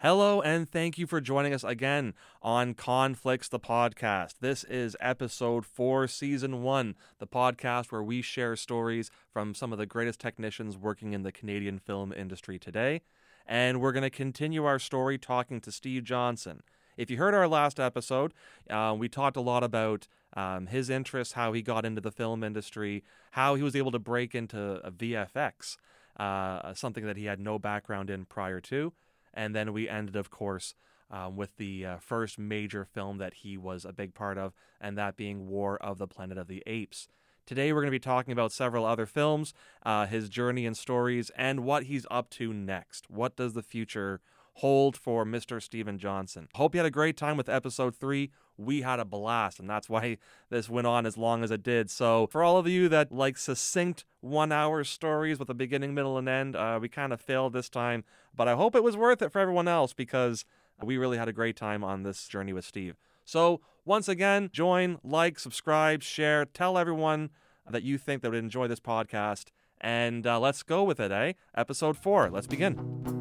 Hello, and thank you for joining us again on Conflicts the Podcast. This is episode four, season one, the podcast where we share stories from some of the greatest technicians working in the Canadian film industry today. And we're going to continue our story talking to Steve Johnson. If you heard our last episode, uh, we talked a lot about um, his interests, how he got into the film industry, how he was able to break into VFX, uh, something that he had no background in prior to. And then we ended, of course, um, with the uh, first major film that he was a big part of, and that being War of the Planet of the Apes. Today, we're going to be talking about several other films, uh, his journey and stories, and what he's up to next. What does the future hold for Mr. Steven Johnson? Hope you had a great time with episode three. We had a blast, and that's why this went on as long as it did. So, for all of you that like succinct one hour stories with a beginning, middle, and end, uh, we kind of failed this time, but I hope it was worth it for everyone else because we really had a great time on this journey with Steve. So, once again, join, like, subscribe, share, tell everyone that you think that would enjoy this podcast. And uh, let's go with it, eh? Episode four. Let's begin.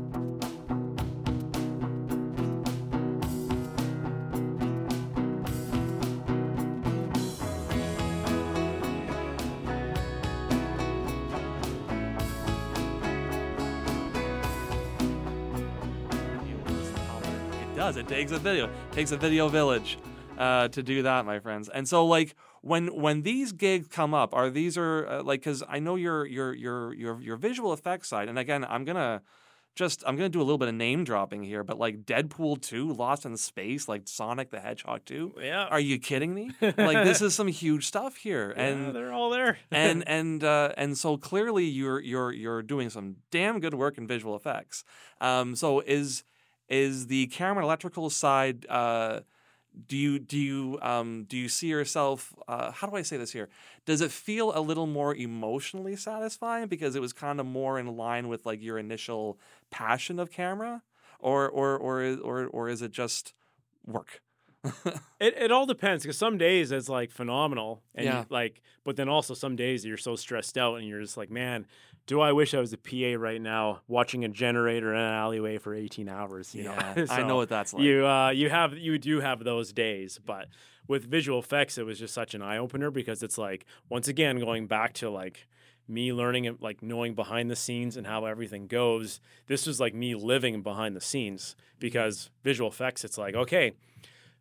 Does. It takes a video. It takes a video village uh, to do that, my friends. And so, like, when when these gigs come up, are these are uh, like because I know your your your your your visual effects side, and again, I'm gonna just I'm gonna do a little bit of name dropping here, but like Deadpool 2, Lost in Space, like Sonic the Hedgehog 2. Yeah. Are you kidding me? like this is some huge stuff here, Yeah, and they're all there. and and uh, and so clearly you're you're you're doing some damn good work in visual effects. Um, so is is the camera and electrical side? Uh, do you do you um, do you see yourself? Uh, how do I say this here? Does it feel a little more emotionally satisfying because it was kind of more in line with like your initial passion of camera, or or or or or is it just work? it, it all depends because some days it's like phenomenal and Yeah. like but then also some days you're so stressed out and you're just like man do i wish i was a pa right now watching a generator in an alleyway for 18 hours you yeah, know I know what that's like. you uh you have you do have those days but with visual effects it was just such an eye-opener because it's like once again going back to like me learning it like knowing behind the scenes and how everything goes this was like me living behind the scenes because visual effects it's like okay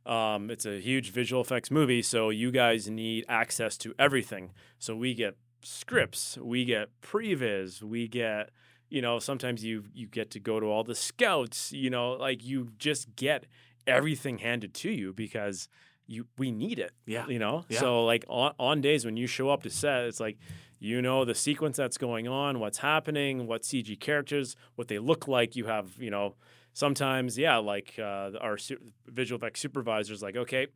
um, it's a huge visual effects movie, so you guys need access to everything. So we get scripts, we get previs, we get, you know, sometimes you you get to go to all the scouts, you know, like you just get everything handed to you because you we need it. Yeah. You know? Yeah. So like on, on days when you show up to set, it's like you know the sequence that's going on, what's happening, what CG characters, what they look like. You have, you know, sometimes, yeah, like uh, our su- visual effects supervisor is like, okay,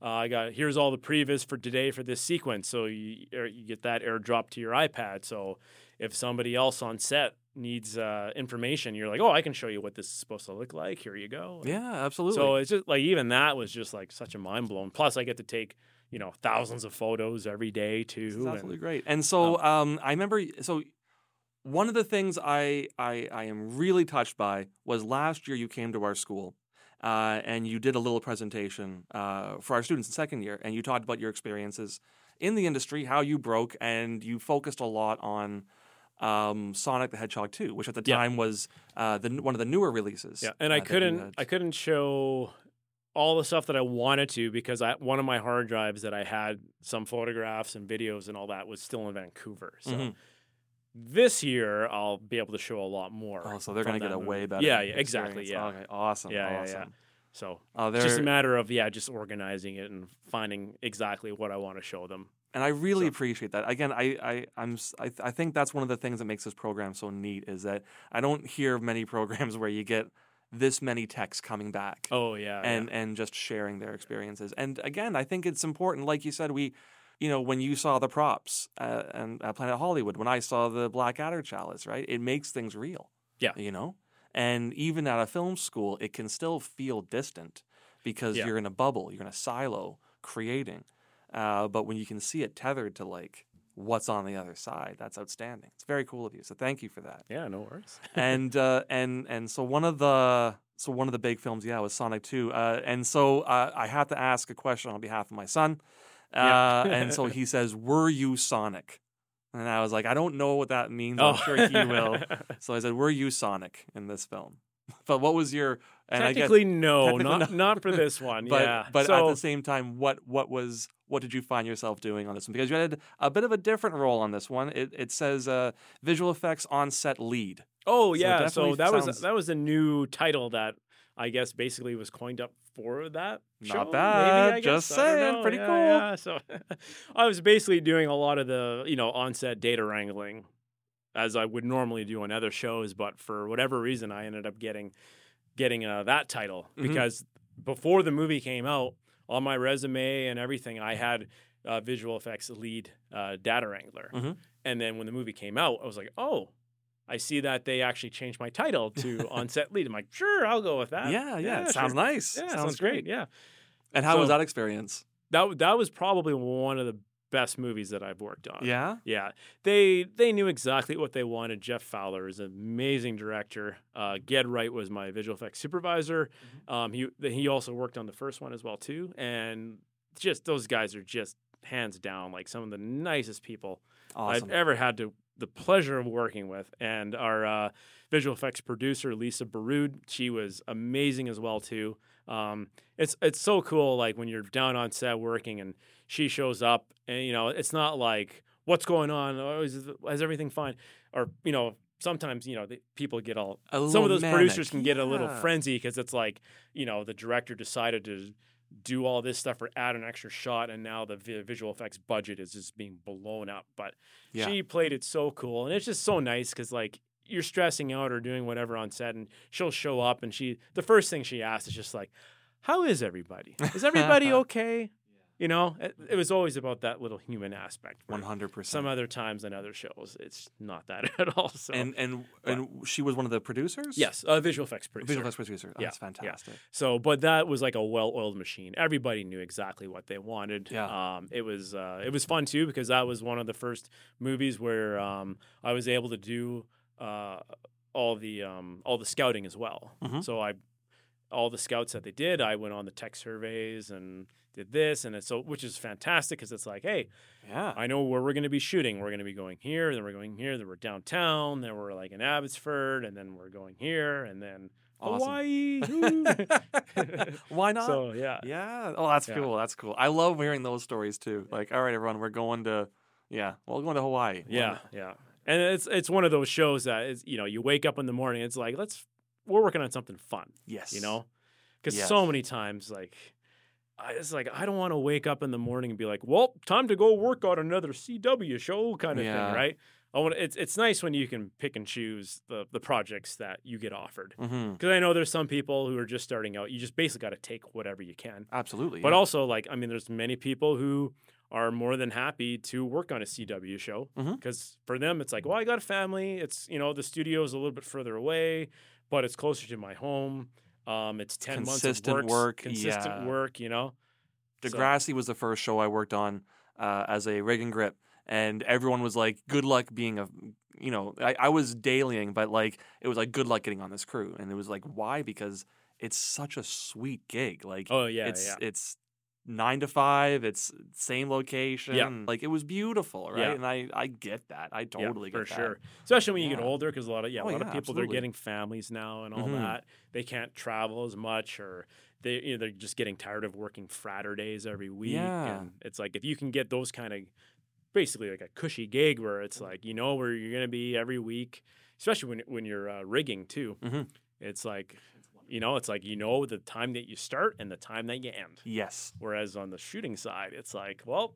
uh, I got here's all the previs for today for this sequence. So you, er, you get that airdrop to your iPad. So if somebody else on set needs uh, information, you're like, oh, I can show you what this is supposed to look like. Here you go. yeah, absolutely. So it's just like even that was just like such a mind blown. Plus, I get to take you know thousands of photos every day too. It's and- absolutely great. And so um, I remember so one of the things I, I I am really touched by was last year you came to our school uh, and you did a little presentation uh, for our students in second year and you talked about your experiences in the industry, how you broke, and you focused a lot on um, Sonic the Hedgehog 2, which at the Yeah. time was uh, the one of the newer releases. Yeah, and uh, I couldn't. I couldn't show all the stuff that I wanted to because I one of my hard drives that I had some photographs and videos and all that was still in Vancouver. So Mhm. This year I'll be able to show a lot more. Oh, so they're going to get a way better. Yeah, yeah, exactly. Yeah. Okay, awesome. Yeah, yeah, yeah. awesome. So Uh, it's just a matter of yeah, just organizing it and finding exactly what I want to show them. and I really So- appreciate that. Again, I I I'm I, th- I think that's one of the things that makes this program so neat is that I don't hear of many programs where you get this many techs coming back Oh yeah, yeah. and and just sharing their experiences. And again, I think it's important. Like you said, we. You know, when you saw the props uh, and at Planet Hollywood, when I saw the Blackadder chalice, right, it makes things real. Yeah. You know, and even at a film school, it can still feel distant because Yeah. you're in a bubble, you're in a silo creating. Uh, but when you can see it tethered to like what's on the other side, that's outstanding. It's very cool of you. So thank you for that. yeah, no worries. and uh, and and so one of the So one of the big films, yeah, was Sonic Two, uh, and so uh, I have to ask a question on behalf of my son, uh, and so he says, "Were you Sonic?" And I was like, "I don't know what that means. I'm sure he will." So I said, "Were you Sonic in this film?" But what was your and I guess, technically, no, technically not no. not for this one. but yeah, but so, at the same time, what what was what did you find yourself doing on this one? Because you had a bit of a different role on this one. It it says uh, visual effects on set lead. oh so yeah, so that was that was a new title that I guess basically was coined up for that. Not show, maybe, bad, I just saying, pretty yeah, cool. Yeah, so I was basically doing a lot of the you know on-set data wrangling as I would normally do on other shows, but for whatever reason, I ended up getting getting uh, that title Mhm. because before the movie came out, on my resume and everything, I had uh, visual effects lead uh, data wrangler, Mhm. and then when the movie came out, I was like, oh. I see that they actually changed my title to on-set lead. I'm like, sure, I'll go with that. yeah, yeah, it sounds nice. Yeah, sounds, sounds great. Yeah, And how was that experience? that that was probably one of the best movies that I've worked on. Yeah, Yeah, they they knew exactly what they wanted. Jeff Fowler is an amazing director. Uh, Ged Wright was my visual effects supervisor. Mm-hmm. Um, he he also worked on the first one as well too. And just those guys are just hands down like some of the nicest people awesome. I've ever had to the pleasure of working with. And our uh, visual effects producer Lisa Baroud, she was amazing as well too. Um, it's it's so cool like when you're down on set working and she shows up and you know it's not like what's going on oh, is, is everything fine or you know sometimes you know the, people get all A some of those manic, producers can get a little yeah. frenzy because it's like you know the director decided to do all this stuff or add an extra shot and now the vi- visual effects budget is just being blown up. But Yeah. she played it so cool and it's just so nice because like you're stressing out or doing whatever on set and she'll show up and she the first thing she asks is just like how is everybody? Is everybody okay you know it, it was always about that little human aspect One hundred percent. some other times in other shows it's not that at all so And and and she was one of the producers. yes uh, visual effects producer. visual effects producer. Oh, Yeah, that's yeah. fantastic. So, but that was like a well-oiled machine. Everybody knew exactly what they wanted. Yeah. Um, it was uh, it was fun too because that was one of the first movies where um, I was able to do uh, all the um, all the scouting as well. Mhm. So I all the scouts that they did, I went on the tech surveys and did this, and it's so which is fantastic because it's like, hey, Yeah. I know where we're going to be shooting. We're going to be going here, then we're going here, then we're downtown, then we're like in Abbotsford, and then we're going here, and then Awesome. Hawaii. Why not? So yeah, Yeah. Oh, that's Yeah. cool. That's cool. I love hearing those stories too. Like, all right, everyone, we're going to, yeah, well, we're going to Hawaii. yeah, yeah. And it's it's one of those shows that is you know you wake up in the morning, it's like let's we're working on something fun, Yes. you know, because Yes. so many times like. I, it's like I don't want to wake up in the morning and be like, "Well, time to go work on another CW show," kind of Yeah. thing, right? I want. It's it's nice when you can pick and choose the the projects that you get offered. Mm-hmm. Because I know there's some people who are just starting out. You just basically got to take whatever you can. Absolutely. But yeah. also, like, I mean, there's many people who are more than happy to work on a CW show because for them, it's like, well, I got a family. It's you know the studio is a little bit further away, but it's closer to my home. Um, it's ten Consistent months of work, consistent yeah. work. You know, So- Degrassi was the first show I worked on uh, as a rig and grip, and everyone was like, "Good luck being a," you know, I, I was dailying, but like it was like, "Good luck getting on this crew," and it was like, "Why?" Because it's such a sweet gig. Like, oh yeah, it's yeah, it's nine to five. It's same location. Like it was beautiful, right? Yeah. And I I get that. I Yeah, totally for get that. For sure. Especially when you get older, because a lot of yeah, a Oh, lot of yeah, people they're getting families now and all Mhm. that. They can't travel as much, or they you know they're just getting tired of working Saturdays every week. Yeah. And it's like if you can get those kind of basically like a cushy gig where it's like you know where you're gonna be every week, especially when when you're uh, rigging too. Mhm. It's like you know, it's like you know the time that you start and the time that you end. Yes. Whereas on the shooting side, it's like, well,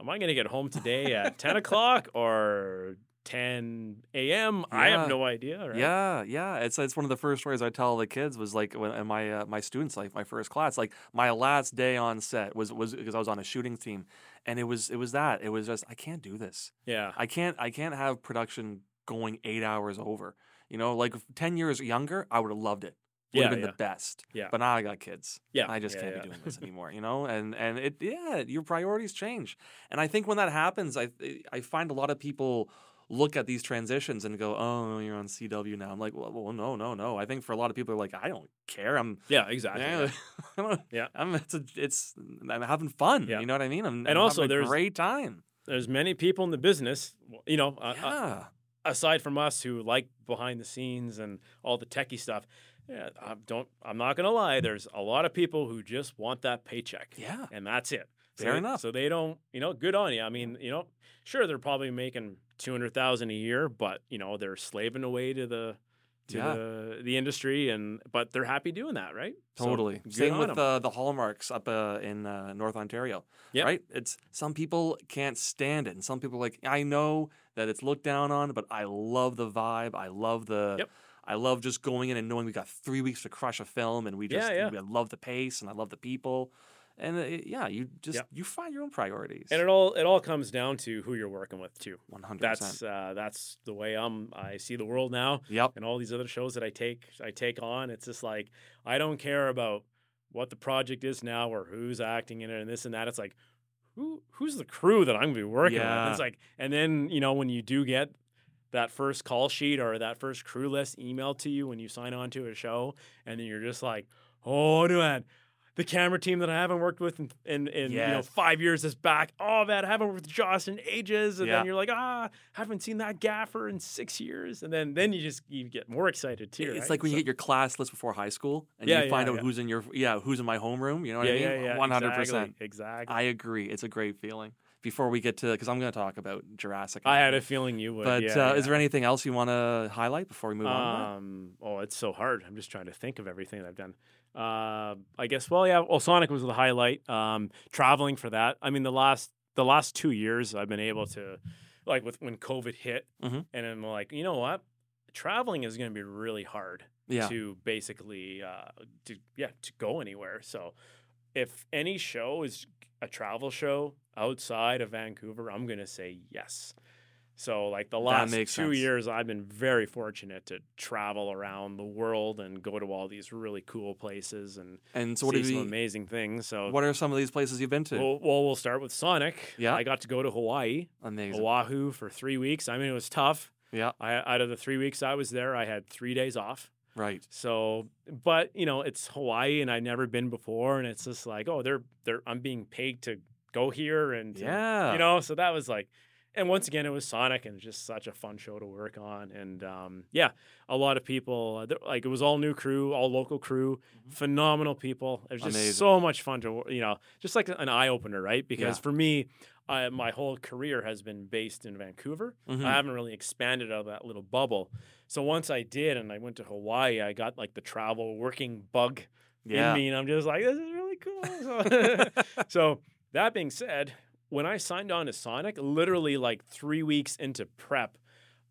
am I going to get home today at 10 o'clock or 10 a.m.? I have no idea. Right? Yeah, yeah. It's it's one of the first stories I tell the kids was like when in my uh, my students like my first class like my last day on set was was because I was on a shooting team, and it was it was that it was just I can't do this. Yeah. I can't I can't have production going eight hours over. You know, like ten years younger, I would have loved it. Would Yeah, have been yeah. the best. Yeah. But now I got kids. Yeah, I just yeah, can't yeah. be doing this anymore. You know, and and it yeah, your priorities change. And I think when that happens, I I find a lot of people look at these transitions and go, "Oh, you're on CW now." I'm like, "Well, well no, no, no." I think for a lot of people, are like, "I don't care. I'm Yeah, exactly. yeah, yeah. yeah. Yeah. I'm it's a, it's I'm having fun. Yeah. You know what I mean? I'm, And I'm also having a there's- great time. There's many people in the business, you know, uh, uh, yeah, aside from us who like behind the scenes and all the techie stuff. Yeah, I don't. I'm not gonna lie. There's a lot of people who just want that paycheck. yeah, and that's it. So Fair they- enough. So they don't, you know, good on you. I mean, you know, sure they're probably making two hundred thousand a year, but you know they're slaving away to the to Yeah. the the industry, and but they're happy doing that, right? Totally. good Same with uh, the hallmarks up uh, in uh, North Ontario. Yep. Right? It's some people can't stand it, and some people are like I know that it's looked down on, but I love the vibe. I love the. Yep. I love just going in and knowing we got three weeks to crush a film, and we just Yeah, yeah. I love the pace and I love the people, and uh, it- yeah, you just Yep. you find your own priorities. and it all it all comes down to who you're working with too. One hundred That's uh, that's the way I'm. I see the world now. Yep. and all these other shows that I take I take on. It's just like I don't care about what the project is now or who's acting in it and this and that. It's like who who's the crew that I'm gonna be working Yeah. with? It's like and then you know when you do get that first call sheet or that first crew list emailed to you when you sign on to a show, and then you're just like, oh man. The camera team that I haven't worked with in, in, in you know five years is back. Oh man, I haven't worked with Josh in ages, and Yeah. then you're like, ah, haven't seen that gaffer in six years, and then then you just you get more excited too. It's right? like when you get your class list before high school, and Yeah, you find yeah, out who's in your yeah who's in my homeroom. You know what I mean? yeah, yeah, One hundred exactly, percent. Exactly. I agree. It's a great feeling. Before we get to, because I'm going to talk about Jurassic. I had a feeling you would. But yeah, uh, is there anything else you want to highlight before we move on? Um, oh, it's so hard. I'm just trying to think of everything I've done. Uh, I guess. Well, yeah. Well, Sonic was the highlight. Um, traveling for that. I mean, the last the last two years, I've been able to, like, with when COVID hit, Mhm. and I'm like, you know what, traveling is going to be really hard Yeah. to basically, uh, to yeah, to go anywhere. So, if any show is a travel show outside of Vancouver, I'm going to say yes. So, like the last two sense. years, I've been very fortunate to travel around the world and go to all these really cool places and And so, what see have some you? amazing things. So, What are some of these places you've been to? well, well, we'll start with Sonic. Yeah. I got to go to Hawaii, Amazing. Oahu for three weeks. I mean, it was tough. Yeah. I, out of the three weeks I was there, I had three days off. Right. So, but you know, it's Hawaii, and I've never been before, and it's just like, oh, they're they're I'm being paid to go here, and Yeah. you know, so that was like, and once again, it was Sonic, and just such a fun show to work on, and um, yeah, a lot of people, uh, like it was all new crew, all local crew, phenomenal people. It was just Amazing. so much fun to, you know, just like an eye opener, right? Because Yeah. for me, I, my whole career has been based in Vancouver. Mhm. I haven't really expanded out of that little bubble. So once I did, and I went to Hawaii, I got like the travel working bug yeah. in me, and I'm just like, this is really cool. So, so that being said, when I signed on to Sonic, literally like three weeks into prep,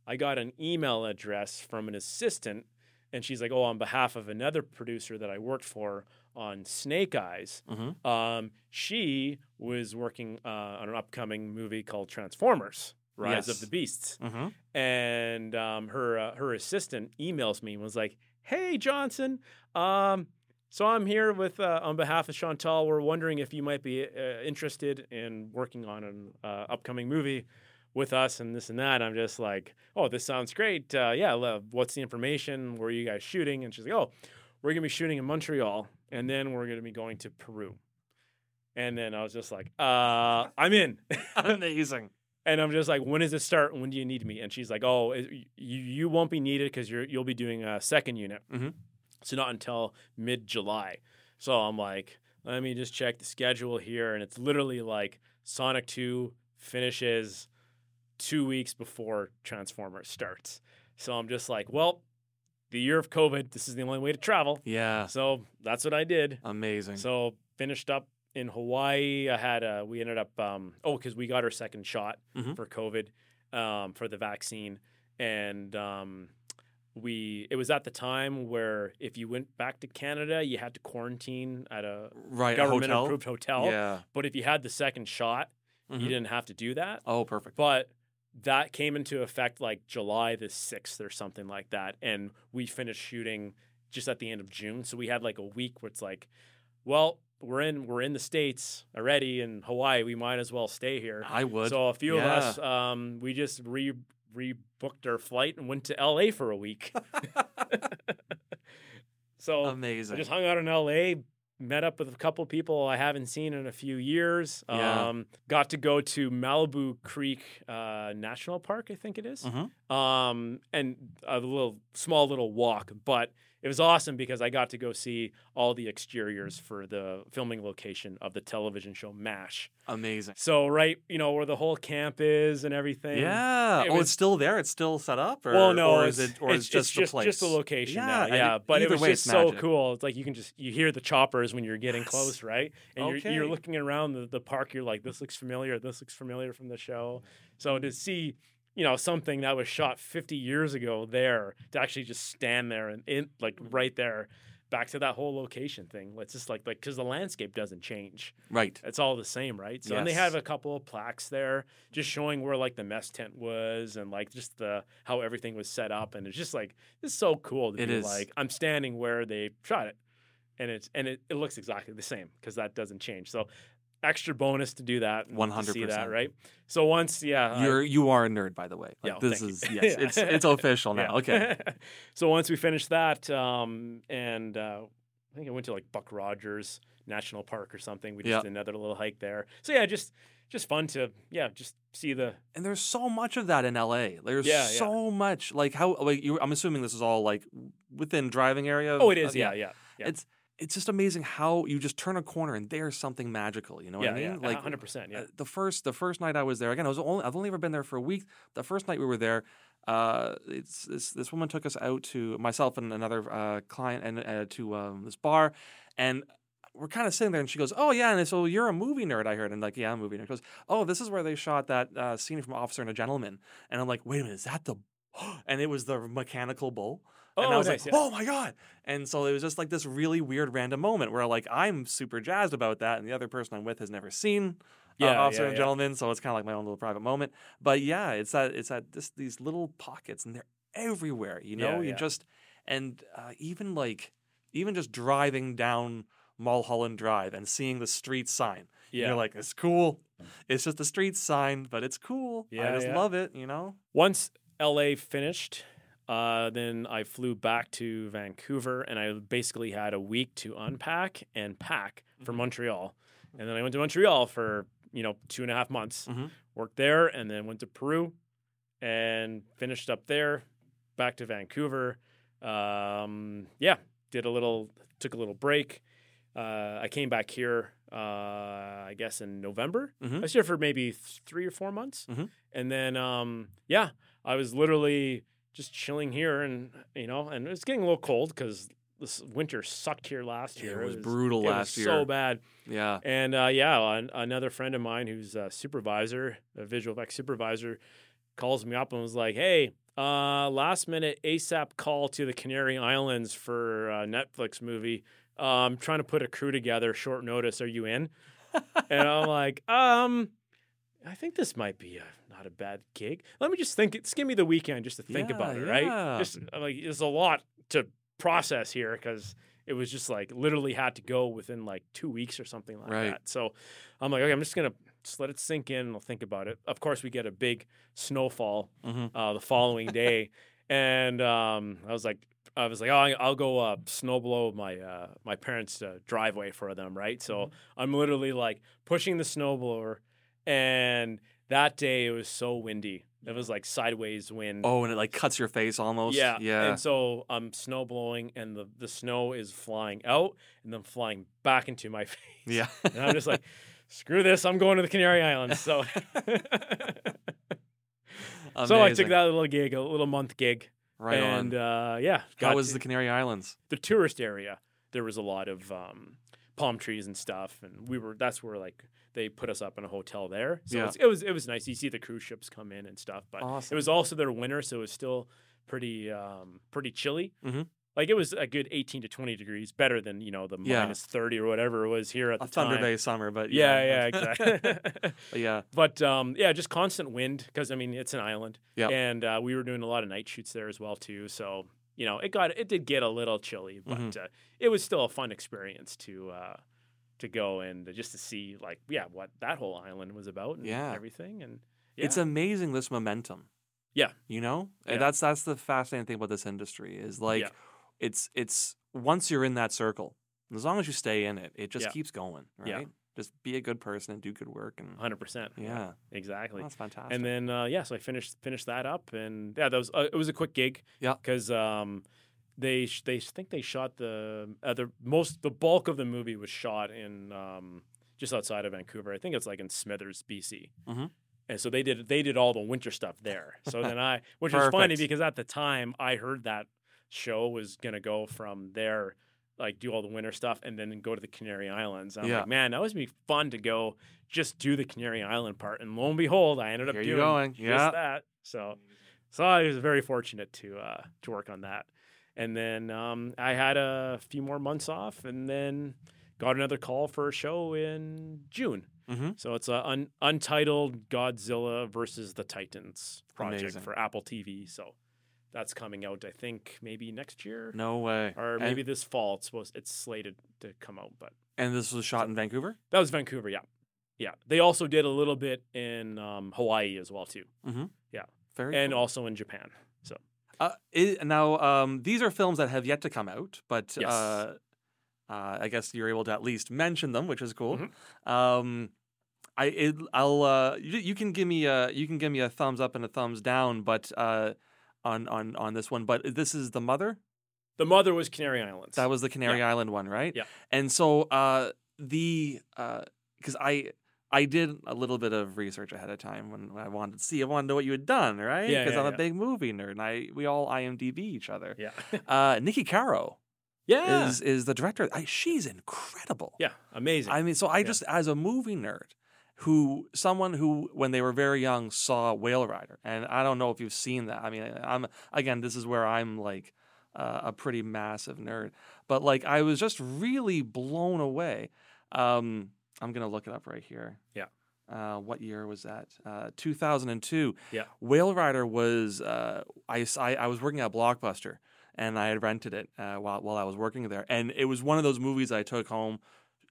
I got an email address from an assistant, and she's like, "Oh, on behalf of another producer that I worked for on Snake Eyes, Mhm. um, she was working uh, on an upcoming movie called Transformers: Rise of the Beasts." Mhm. and um, her uh, her assistant emails me and was like, "Hey Johnson, um, so I'm here with uh, on behalf of Chantal. We're wondering if you might be uh, interested in working on an uh, upcoming movie with us and this and that." I'm just like, "Oh, this sounds great. Uh, yeah, le- what's the information? Where are you guys shooting?" And she's like, "Oh, we're gonna be shooting in Montreal, and then we're gonna be going to Peru." And then I was just like, uh, "I'm in." Amazing. And I'm just like, when does it start? When do you need me? And she's like, oh, it, you you won't be needed because you're you'll be doing a second unit. Mhm. So not until mid July. So I'm like, let me just check the schedule here, and it's literally like Sonic Two finishes two weeks before Transformers starts. So I'm just like, well, the year of COVID, this is the only way to travel. Yeah. So that's what I did. Amazing. So finished up in Hawaii. I had a, we ended up um, oh because we got our second shot Mhm. for COVID um, for the vaccine, and um, we it was at the time where if you went back to Canada, you had to quarantine at a right. government hotel. approved hotel. Yeah. But if you had the second shot, Mhm. you didn't have to do that. Oh, perfect. But that came into effect like July the 6th or something like that. And we finished shooting just at the end of June. So we had like a week where it's like, well, we're in we're in the States already in Hawaii. We might as well stay here. I would. So a few Yeah. of us, um, we just re rebooked our flight and went to LA for a week. so Amazing. I just hung out in LA, met up with a couple people I haven't seen in a few years. Yeah. Um, got to go to Malibu Creek uh, National Park, I think it is. Mhm. Um, and a little small little walk, but it was awesome because I got to go see all the exteriors for the filming location of the television show MASH. Amazing. So right, you know where the whole camp is and everything. Yeah. It oh, was- it's still there. It's still set up. Or, Well, no, or is it? Or it's, is just it's the just place? just the location Yeah, now. Yeah, but it was way, just so cool. It's like you can just you hear the choppers when you're getting Yes. close, right? And you're you're looking around the, the park. You're like, this looks familiar. This looks familiar from the show. So to see. You know something that was shot 50 years ago there to actually just stand there and in like right there, back to that whole location thing. It's just like like because the landscape doesn't change Right. it's all the same, right? So and they have a couple of plaques there, just showing where like the mess tent was and like just the how everything was set up, and it's just like it's so cool to It be is. like I'm standing where they shot it, and it's and it, it looks exactly the same because that doesn't change. So extra bonus to do that, see that, 100%. right? So once, yeah, You're you are a nerd, by the way. Like, Yeah, this is you. yes, it's it's official now. yeah. Okay. so once we finished that, um, and uh, I think I went to like Buck Rogers National Park or something. We just Yeah. did another little hike there. So yeah, just just fun to yeah, just see the And there's so much of that in LA. There's Yeah, yeah. so much. Like how like you I'm assuming this is all like within driving area. of- oh, it is of- yeah yeah yeah It's it's just amazing how you just turn a corner and there's something magical. You know yeah what I mean? yeah Like hundred percent yeah uh, the first the first night I was there again. I was only I've only ever been there for a week. The first night we were there, uh, it's this this woman took us out to myself and another uh, client and uh, to um, this bar, and we're kind of sitting there, and she goes, "Oh yeah," and so you're a movie nerd, I heard, and like, yeah, I'm a movie nerd. She goes, "Oh, this is where they shot that uh, scene from Officer and a Gentleman," and I'm like, "Wait a minute, is that the?" And it was the mechanical bull. Oh and I was nice, like, yeah. "Oh my god!" And so it was just like this really weird random moment where like I'm super jazzed about that, and the other person I'm with has never seen uh, Yeah, Officer yeah, and. Gentleman, so it's kind of like my own little private moment. But yeah, it's that it's that this these little pockets, and they're everywhere. You know, you just and uh, even like even just driving down Mulholland Drive and seeing the street sign, yeah you're like, it's cool. It's just a street sign, but it's cool. Yeah, I just love it. You know. once LA finished. Uh, then I flew back to Vancouver, and I basically had a week to unpack and pack for Mhm. Montreal. And then I went to Montreal for you know two and a half months. Mhm. Worked there, and then went to Peru, and finished up there. Back to Vancouver. Um, yeah, did a little, took a little break. Uh, I came back here, uh, I guess in November. Mhm. I was here for maybe three or four months, Mhm. and then um, yeah, I was literally just chilling here, and you know, and it's getting a little cold because this winter sucked here last year. It year. was brutal it was last year. so bad. Yeah. And uh, yeah, an, another friend of mine who's a supervisor, a visual effects supervisor, calls me up and was like, "Hey, uh, last minute ASAP call to the Canary Islands for a Netflix movie. Um, trying to put a crew together, short notice. Are you in?" and I'm like, um. I think this might be a, not a bad gig. Let me just think. Just give me the weekend just to think about Yeah, it, right? yeah. Just uh, like there's a lot to process here because it was just like literally had to go within like two weeks or something like Right. that. So I'm like, okay, I'm just gonna just let it sink in and I'll think about it. Of course, we get a big snowfall Mhm. uh, the following day, and um, I was like, I was like, oh, I'll go uh, snowblow my uh, my parents' uh, driveway for them, right? So Mm-hmm. I'm literally like pushing the snowblower, and that day it was so windy. It was like sideways wind. Oh, and it like cuts your face almost. Yeah, Yeah. And so I'm snow blowing, and the the snow is flying out and then flying back into my face. yeah. and I'm just like, screw this, I'm going to the Canary Islands. So, so I took that little gig, a little month gig, right and on. uh, yeah, How got was the Canary Islands? the tourist area? There was a lot of um, palm trees and stuff, and we were that's where like they put us up in a hotel there. So Yeah. it was it was nice. You see the cruise ships come in and stuff, but Awesome. it was also their winter, so it was still pretty um, pretty chilly. Mhm. Like it was a good 18 to 20 degrees, better than you know the Yeah. minus 30 or whatever it was here at a the Thunder time. Bay summer, but Yeah, yeah, yeah, exactly. Yeah, but um, yeah, just constant wind because I mean it's an island, Yeah. and uh, we were doing a lot of night shoots there as well too. So you know it got it did get a little chilly, but Mhm. uh, it was still a fun experience to uh, to go and just to see like yeah what that whole island was about and Yeah. everything and yeah. it's amazing this momentum Yeah. You know? And Yeah. that's that's the fascinating thing about this industry is like Yeah. it's it's once you're in that circle, as long as you stay in it, it just keeps going, right? Just be a good person and do good work and 100%. yeah. Exactly. That's fantastic. And then uh, yeah, so I finished finished that up, and yeah, that was uh, it was a quick gig. Yeah. because um, they sh- they think they shot the other most the bulk of the movie was shot in um, just outside of Vancouver. I think it's like in Smithers, BC. Mhm. And so they did they did all the winter stuff there. So then I, which is funny because at the time I heard that show was gonna go from there. Like do all the winter stuff and then go to the Canary Islands. And I'm Yeah. like, man, that would be fun to go just do the Canary Island part. And lo and behold, I ended up Here doing going. just Yeah. that. So, so I was very fortunate to uh, to work on that. And then um, I had a few more months off, and then got another call for a show in June. Mhm. So it's an un- untitled Godzilla versus the Titans project Amazing. for Apple TV. So that's coming out, I think, maybe next year No way. or And- maybe this fall. It's supposed it's slated to come out, but And this was shot in Vancouver? that was Vancouver. Yeah, yeah. They also did a little bit in um, Hawaii as well too, Very and cool. also in Japan. So Uh, i now, um, these are films that have yet to come out, but Yes. uh, uh, I guess you're able to at least mention them, which is cool. Mhm. Um, I, it, I'll, uh, you, you can give me a, you can give me a thumbs up and a thumbs down, but uh, on on on this one. But this is the mother. the mother was Canary Islands. That was the Canary Island one, right? Yeah. And so uh, the because I I did a little bit of research ahead of time when, when I wanted to see I wanted to know what you had done, right? Yeah, Because yeah, I'm a big movie nerd, and I we all IMDb each other. yeah, Uh, Nikki Caro yeah, is is the director. I, she's incredible. yeah, amazing. I mean, so I Yeah. just as a movie nerd, who someone who when they were very young saw Whale Rider, and I don't know if you've seen that. I mean, I'm again, this is where I'm like uh, a pretty massive nerd, but like I was just really blown away. Um, I'm gonna look it up right here. Yeah. Uh, what year was that? Uh, 2002. Yeah. Whale Rider was uh, I, I I was working at Blockbuster and I had rented it uh, while while I was working there, and it was one of those movies I took home,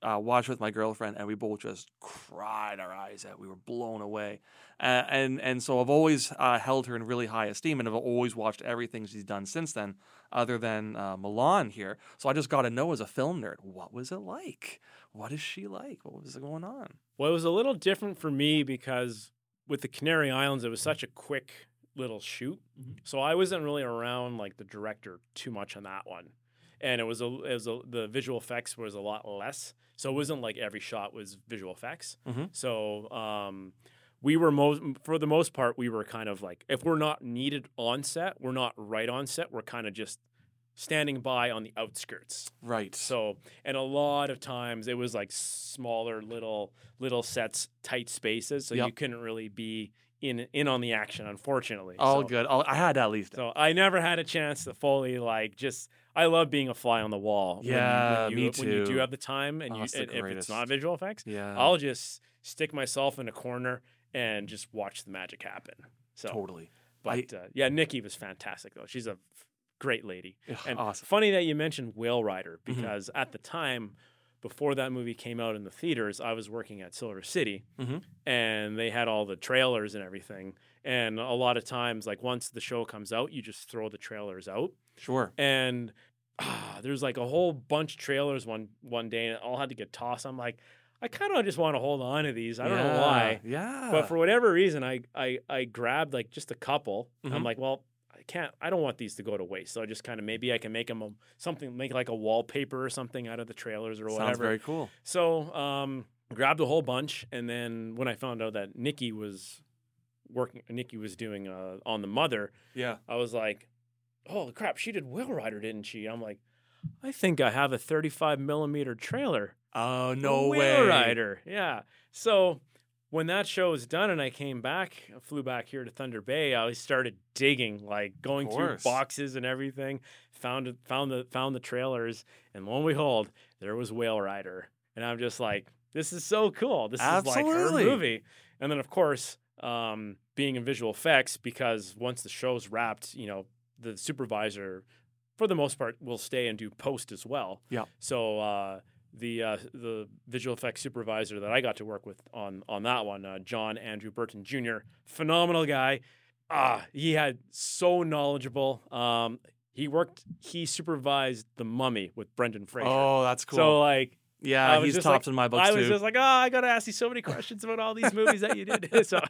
uh, watched with my girlfriend, and we both just cried our eyes out. We were blown away, uh, and and so I've always uh, held her in really high esteem, and I've always watched everything she's done since then, other than uh, Mulan here. So I just got to know as a film nerd, what was it like? What is she like? What was going on? well, it was a little different for me because with the Canary Islands, it was such a quick little shoot, Mhm. so I wasn't really around like the director too much on that one, and it was a, it was a the visual effects was a lot less, so it wasn't like every shot was visual effects. Mhm. So um, we were most for the most part we were kind of like if we're not needed on set, we're not right on set. We're kind of just standing by on the outskirts. Right. So, and a lot of times it was like smaller little little sets, tight spaces, so Yep. you couldn't really be in in on the action, unfortunately. all so, good. Oh, I had at least. So I never had a chance to fully like just. I love being a fly on the wall. Yeah, when you, me When you do have the time, and Oh, you, it's if it's not visual effects, yeah. I'll just stick myself in a corner and just watch the magic happen. So, totally. but uh, yeah, Nikki was fantastic though. She's a great lady. Ugh, And awesome. funny that you mentioned Whale Rider Mhm. because at the time, before that movie came out in the theaters, I was working at Silver City, Mhm. and they had all the trailers and everything. And a lot of times, like once the show comes out, you just throw the trailers out, Sure. and ah, there's like a whole bunch of trailers one one day, and it all had to get tossed. I'm like, I kind of just want to hold on to these. I don't know why. Yeah. But for whatever reason, I I I grabbed like just a couple. Mhm. I'm like, well, can't. I don't want these to go to waste. So I just kind of maybe I can make them a, something, make like a wallpaper or something out of the trailers or whatever. Sounds very cool. So um, grabbed a whole bunch, and then when I found out that Nikki was working, Nikki was doing uh, on the mother, Yeah. I was like, oh crap, she did Whale Rider, didn't she? I'm like, I think I have a 35 millimeter trailer. Oh no Whale way. Rider. Yeah. So when that show was done and I came back, I flew back here to Thunder Bay, I started digging, like going through boxes and everything. Found found the found the trailers, and lo and behold, there was Whale Rider. And I'm just like, this is so cool. This is Absolutely. like her movie. And then of course, um, being in visual effects, because once the show's wrapped, you know, the supervisor, for the most part, will stay and do post as well. Yeah. So uh, the uh, the visual effects supervisor that I got to work with on on that one, uh, John Andrew Berton Jr., phenomenal guy. ah, he had so knowledgeable. Um, he worked, he supervised The Mummy with Brendan Fraser. Oh, that's cool. So like, yeah, was he's tops like- in my books too. I was too. just like, oh, I gotta ask you so many questions about all these movies that you did. so,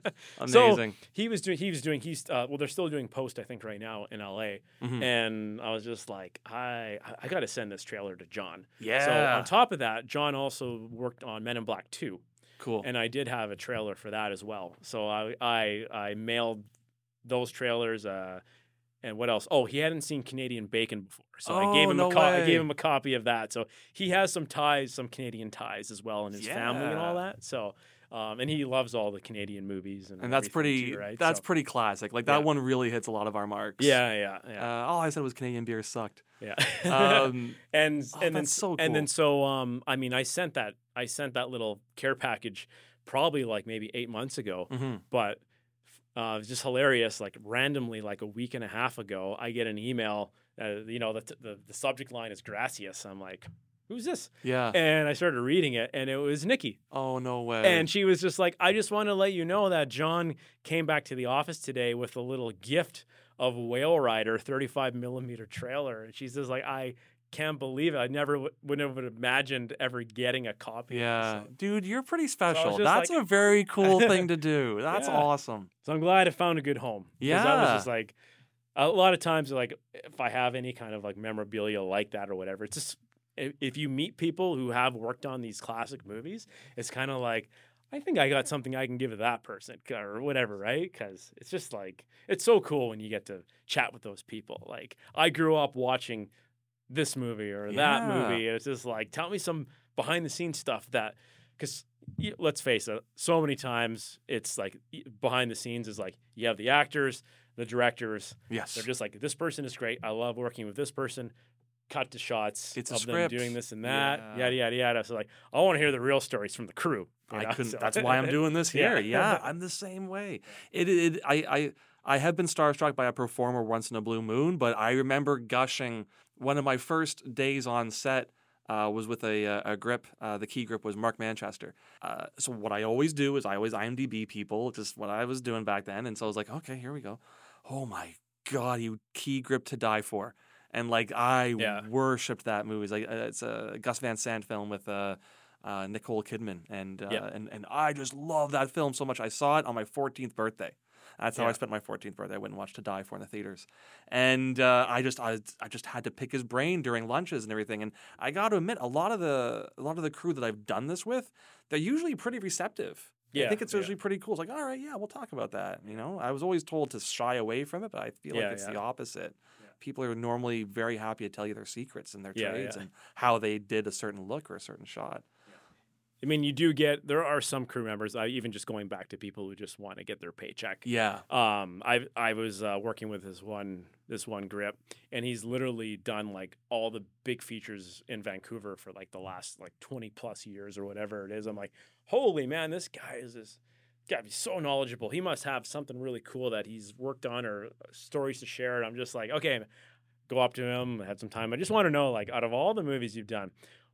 so Amazing. he was doing, he was doing, he's uh, well, they're still doing post, I think, right now in LA. Mhm. And I was just like, I, I got to send this trailer to John. yeah. So on top of that, John also worked on Men in Black 2, cool. and I did have a trailer for that as well. So I I, I mailed those trailers. Uh, and what else? Oh, he hadn't seen Canadian Bacon before, so I gave Oh, him no a co- I gave him a copy of that. So he has some ties, some Canadian ties as well in his family and all that. So, um, and he loves all the Canadian movies and and that's pretty. too, right? That's So- pretty classic. Like that Yeah. one really hits a lot of our marks. yeah, yeah, yeah, Uh, all I said was Canadian beer sucked. yeah. Um, and Oh, and then so and then so um I mean I sent that I sent that little care package probably like maybe eight months ago, mhm. but uh, it was just hilarious. Like randomly, like a week and a half ago, I get an email. Uh, you know, the, the the subject line is Gracias. I'm like, who's this? Yeah. And I started reading it, and it was Nikki. oh no way. And she was just like, I just want to let you know that John came back to the office today with a little gift of Whale Rider 35 millimeter trailer. And she's just like, I can't believe it. I never w- would have imagined ever getting a copy. yeah, dude, you're pretty special. just That's like- a very cool thing to do. That's Yeah. awesome. So I'm glad I found a good home. Yeah, I was just like, a lot of times, like, if I have any kind of like memorabilia like that or whatever, it's just, if, if you meet people who have worked on these classic movies, it's kind of like, I think I got something I can give to that person or whatever, right? Because it's just like, it's so cool when you get to chat with those people. Like, I grew up watching this movie or that movie. And it's just like, tell me some behind the scenes stuff that, because let's face it, so many times it's like behind the scenes is like, you have the actors, the directors, Yes. they're just like, this person is great. I love working with this person. Cut to shots It's of them doing this and that, Yeah. yada yada yada. So like, I want to hear the real stories from the crew. you I know? couldn't. So- That's why I'm doing this here. Yeah. Yeah, I'm the same way. It, it, I, I, I have been starstruck by a performer once in a blue moon, but I remember gushing. One of my first days on set uh, was with a, uh, a grip. Uh, the key grip was Mark Manchester. Uh, so what I always do is I always IMDb people, just what I was doing back then. And so I was like, okay, here we go. Oh my god, you key grip to die for. And like I Yeah. worshipped that movie. It's like uh, it's a Gus Van Sant film with uh, uh, Nicole Kidman, and uh, Yeah. and and I just love that film so much. I saw it on my 14th birthday. That's how I spent my 14th birthday. I went and watched To Die For in the theaters, and uh, I just I, I just had to pick his brain during lunches and everything. And I got to admit, a lot of the a lot of the crew that I've done this with, they're usually pretty receptive. Yeah, I think it's yeah. usually pretty cool. It's like, all right, yeah, we'll talk about that. You know, I was always told to shy away from it, but I feel Yeah, like it's the yeah. opposite. People are normally very happy to tell you their secrets and their Yeah, trades yeah. and how they did a certain look or a certain shot. I mean, you do get there are some crew members. I even just going back to people who just want to get their paycheck. Yeah. Um, I I was uh, working with this one this one grip, and he's literally done like all the big features in Vancouver for like the last like twenty plus years or whatever it is. I'm like, holy man, this guy is this to be so knowledgeable. He must have something really cool that he's worked on or uh, stories to share. And I'm just like, okay, go up to him, have some time. I just want to know, like, out of all the movies you've done,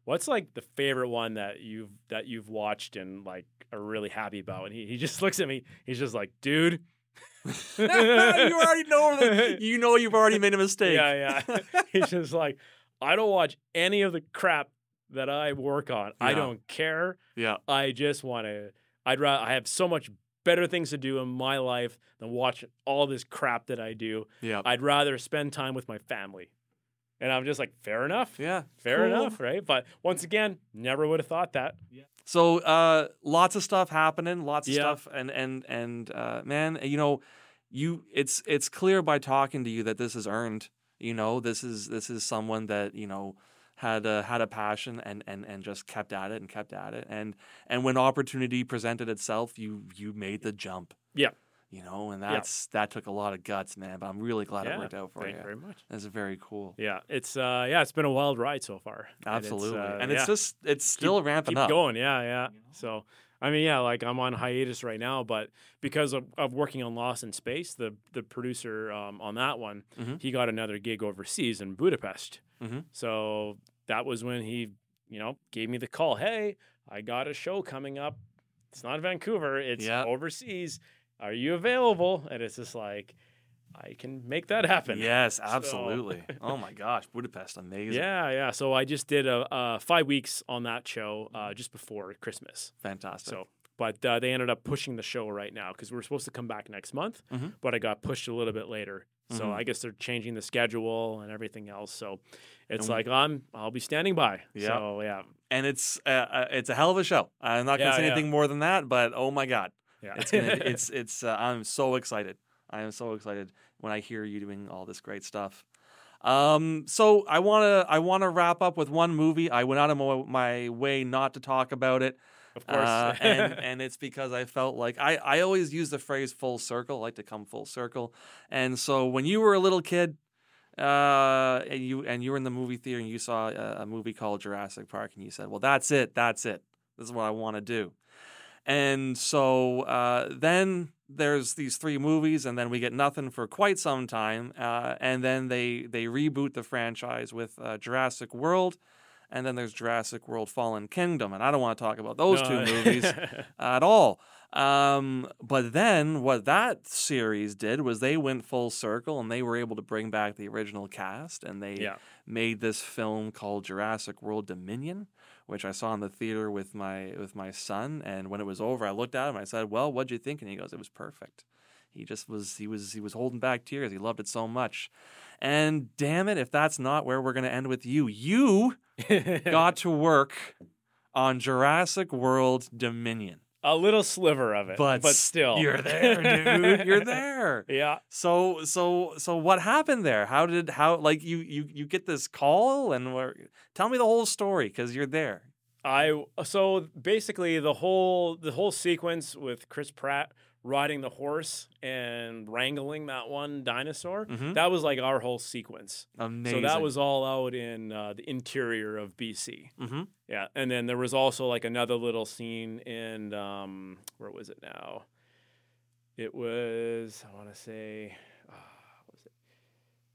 what's like the favorite one that you've that you've watched and like are really happy about? And he, he just looks at me. He's just like, dude. you already know that you know you've already made a mistake. Yeah, yeah. He's just like, I don't watch any of the crap that I work on. I don't care. yeah. I just want to. I'd rather. I have so much better things to do in my life than watch all this crap that I do. Yeah. I'd rather spend time with my family. And I'm just like, fair enough. Yeah. Fair cool. enough, right? But once again, never would have thought that. Yeah. So uh, lots of stuff happening, lots of Yeah. stuff, and and and uh, man, you know, you it's it's clear by talking to you that this is earned. You know, this is this is someone that you know had a, had a passion and, and and just kept at it and kept at it, and and when opportunity presented itself, you you made the jump. Yeah. You know, and Yeah. that's that took a lot of guts, man. But I'm really glad it worked out for Thank you. you very much. That's very cool. Yeah, it's uh, yeah, it's been a wild ride so far. And it's, Absolutely, uh, and it's yeah. just it's still ramping keep up. going. Yeah, yeah. So I mean, yeah, like I'm on hiatus right now, but because of, of working on Lost in Space, the the producer um, on that one, Mhm. he got another gig overseas in Budapest. Mhm. So that was when he, you know, gave me the call. Hey, I got a show coming up. It's not Vancouver. It's Yeah. overseas. Are you available? And it's just like, I can make that happen. Yes, absolutely. oh my gosh, Budapest, amazing. Yeah, yeah. So I just did a, uh five weeks on that show uh, just before Christmas. fantastic. So, but uh, they ended up pushing the show right now because we are supposed to come back next month, Mhm. but I got pushed a little bit later. So Mhm. I guess they're changing the schedule and everything else. So it's And- like I'm I'll be standing by. Yeah. So yeah, and it's uh, uh, it's a hell of a show. I'm not gonna say yeah. anything more than that, but oh my god, yeah. it's gonna, it's it's uh, I'm so excited. I am so excited when I hear you doing all this great stuff. Um, so I wanna I wanna wrap up with one movie. I went out of my, my way not to talk about it. of course. Uh, and and it's because I felt like I, I always use the phrase full circle, I like to come full circle. And so when you were a little kid, uh, and you and you were in the movie theater and you saw a, a movie called Jurassic Park, and you said, "Well, that's it, that's it. This is what I want to do." And so uh, then there's these three movies, and then we get nothing for quite some time, uh, and then they they reboot the franchise with uh, Jurassic World, and then there's Jurassic World: Fallen Kingdom, and I don't want to talk about those two movies at all. Um, but then what that series did was they went full circle and they were able to bring back the original cast and they yeah. made this film called Jurassic World Dominion, which I saw in the theater with my with my son. And when it was over, I looked at him. I said, "Well, what'd you think?" And he goes, "It was perfect." He just was he was he was holding back tears. He loved it so much. And damn it, if that's not where we're going to end with you, you got to work on Jurassic World Dominion. A little sliver of it, But, but, still, you're there, dude. You're there. Yeah. So so so what happened there? How did how like you you you get this call and where, tell me the whole story because you're there. I so basically the whole the whole sequence with Chris Pratt riding the horse and wrangling that one dinosaur. Mhm. That was like our whole sequence. Amazing. So that was all out in uh, the interior of BC. hmm Yeah, and then there was also like another little scene in um, where was it now? It was I want to say, uh, was it?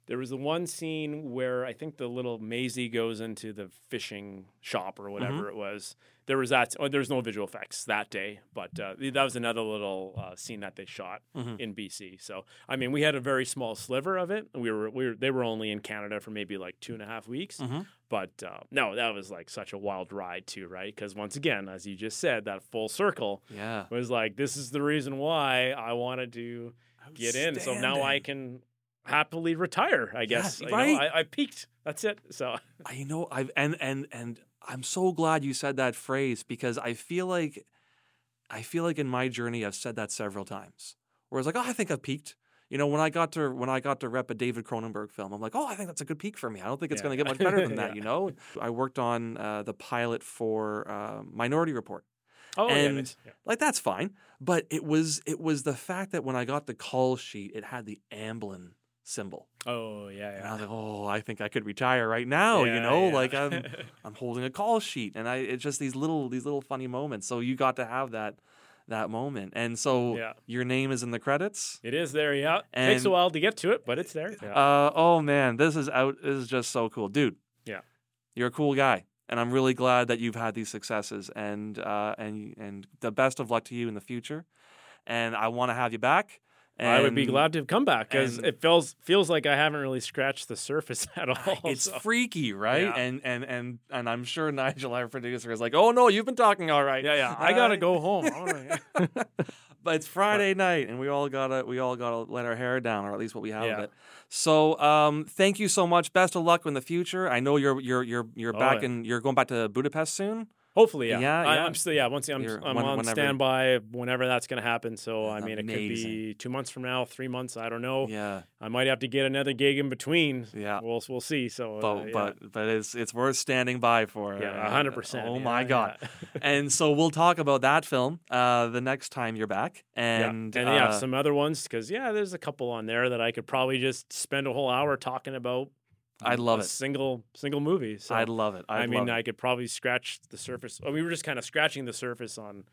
There was the one scene where I think the little Maisie goes into the fishing shop or whatever it was. There was that. Oh, there's no visual effects that day, but uh, that was another little uh, scene that they shot Mhm. in BC. So I mean, we had a very small sliver of it. We were we were they were only in Canada for maybe like two and a half weeks. Mhm. But uh, no, that was like such a wild ride too, right? Because once again, as you just said, that full circle Yeah. was like this is the reason why I wanted to get in. So now I can happily retire. I guess. Yes, You know, right. I, I peaked. That's it. So I know I've and and and I'm so glad you said that phrase because I feel like I feel like in my journey I've said that several times. Where it's like, oh, I think I've peaked. You know, when I got to when I got to rep a David Cronenberg film, I'm like, oh, I think that's a good peak for me. I don't think it's Yeah. going to get much better than that. Yeah. You know, I worked on uh, the pilot for uh, Minority Report. oh yeah, And- yeah. Like that's fine, but it was it was the fact that when I got the call sheet, it had the Amblin symbol, Oh yeah, and I was like, oh, I think I could retire right now. you know, yeah. like I'm I'm holding a call sheet, and I it's just these little these little funny moments. So you got to have that that moment, and so Yeah. your name is in the credits. It is there, yeah. Takes a while to get to it, but it's there. Yeah. Uh, oh man, this is out. This is just so cool, dude. Yeah. you're a cool guy, and I'm really glad that you've had these successes, and uh, and and the best of luck to you in the future. And I want to have you back. I would be glad to have come back because it feels feels like I haven't really scratched the surface at all. It's so- freaky, right? Yeah. And and and and I'm sure Nigel, our producer, is like, "Oh no, you've been talking all right." yeah, yeah. I gotta Uh, go home. But it's Friday night, and we all gotta we all gotta let our hair down, or at least what we have of it. So, um, thank you so much. Best of luck in the future. I know you're you're you're you're Oh, back yeah. in you're going back to Budapest soon. Hopefully, yeah. Yeah, I, yeah. I'm still, yeah. Once I'm, You're- I'm when- on whenever- standby whenever that's going to happen. So, I mean, it could be two months from now, three months. I don't know. Yeah, I might have to get another gig in between. yeah. We'll, we'll see. So, uh, But yeah. but but it's it's worth standing by for. yeah, uh, a hundred percent. Oh yeah, my god. yeah. and so we'll talk about that film uh, the next time you're back. Yeah. And and yeah, uh, some other ones because yeah, there's a couple on there that I could probably just spend a whole hour talking about. I'd love it. Single single movie. So I'd love it. I'd I mean, it. I could probably scratch the surface. Oh, we were just kind of scratching the surface on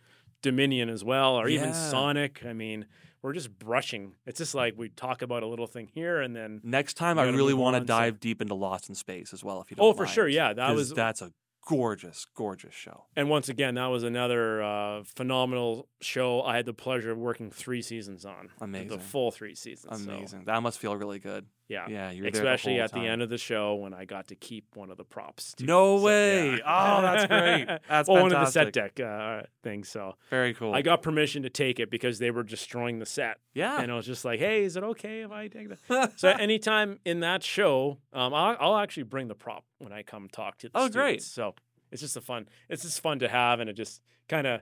Dominion as well, or even Sonic. I mean, we're just brushing. It's just like we talk about a little thing here, and then Next time, I really want to on, so- dive deep into Lost in Space as well. If you don't oh, for sure, yeah, that was that's a gorgeous, gorgeous show. And once again, that was another uh, phenomenal show. I had the pleasure of working three seasons on. Amazing. The full three seasons. so, Amazing. That must feel really good. Yeah. Yeah, you were there Especially the at the end of the show when I got to keep one of the props. Too. No So, way. yeah. Oh, that's great. That's well, one of the set deck uh, things. So Very cool. I got permission to take it because they were destroying the set. yeah. And I was just like, hey, is it okay if I take that? so anytime in that show, um, I'll, I'll actually bring the prop when I come talk to the Oh, great. So it's just a fun, it's just fun to have, and it just kind of,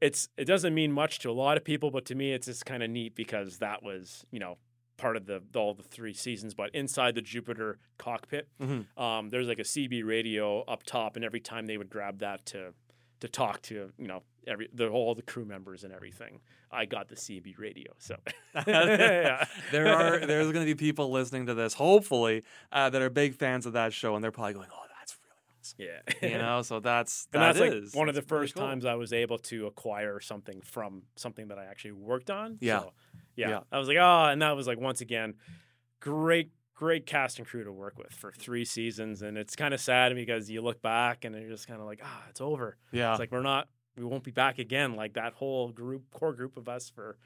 it's it doesn't mean much to a lot of people, but to me, it's just kind of neat because that was you know part of the all the three seasons. But inside the Jupiter cockpit, Mhm. um, there's like a CB radio up top, and every time they would grab that to to talk to you know every the all the crew members and everything, I got the CB radio. So there are there's going to be people listening to this, hopefully, uh, that are big fans of that show, and they're probably going, "Oh, yeah. You know, so that's and that that's like one of the really first cool. times I was able to acquire something from something that I actually worked on. Yeah. So, yeah. Yeah. I was like, oh, and that was like once again, great, great cast and crew to work with for three seasons. And it's kind of sad because you look back and you're just kind of like, ah, it's over. Yeah, It's like we're not, we won't be back again. Like that whole group, core group of us for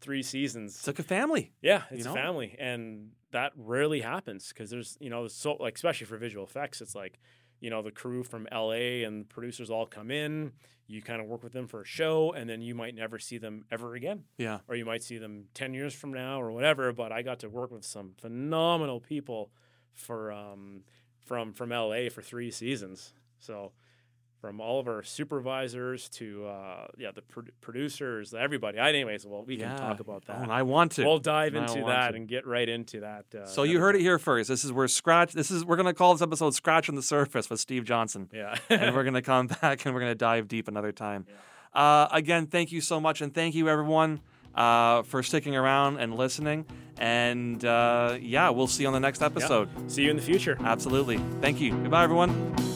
three seasons. it's like a family. Yeah, you it's know? a family, and that rarely happens because there's you know so like especially for visual effects, it's like you know the crew from LA and producers all come in. You kind of work with them for a show, and then you might never see them ever again, Yeah, or you might see them ten years from now or whatever. But I got to work with some phenomenal people for um, from from LA for three seasons. So from all of our supervisors to uh, yeah the pro- producers, everybody. I, anyways, well we yeah. can talk about Oh, that. and I want to. We'll dive into that to. and get right into that. Uh, so you heard it here first. This is where scratch. This is we're gonna call this episode "Scratching the Surface" with Steve Johnson, Yeah. and we're gonna come back and we're gonna dive deep another time. Uh, again, thank you so much, and thank you everyone uh, for sticking around and listening. And uh, yeah, we'll see you on the next episode. See you in the future. Absolutely. Thank you. Goodbye, everyone.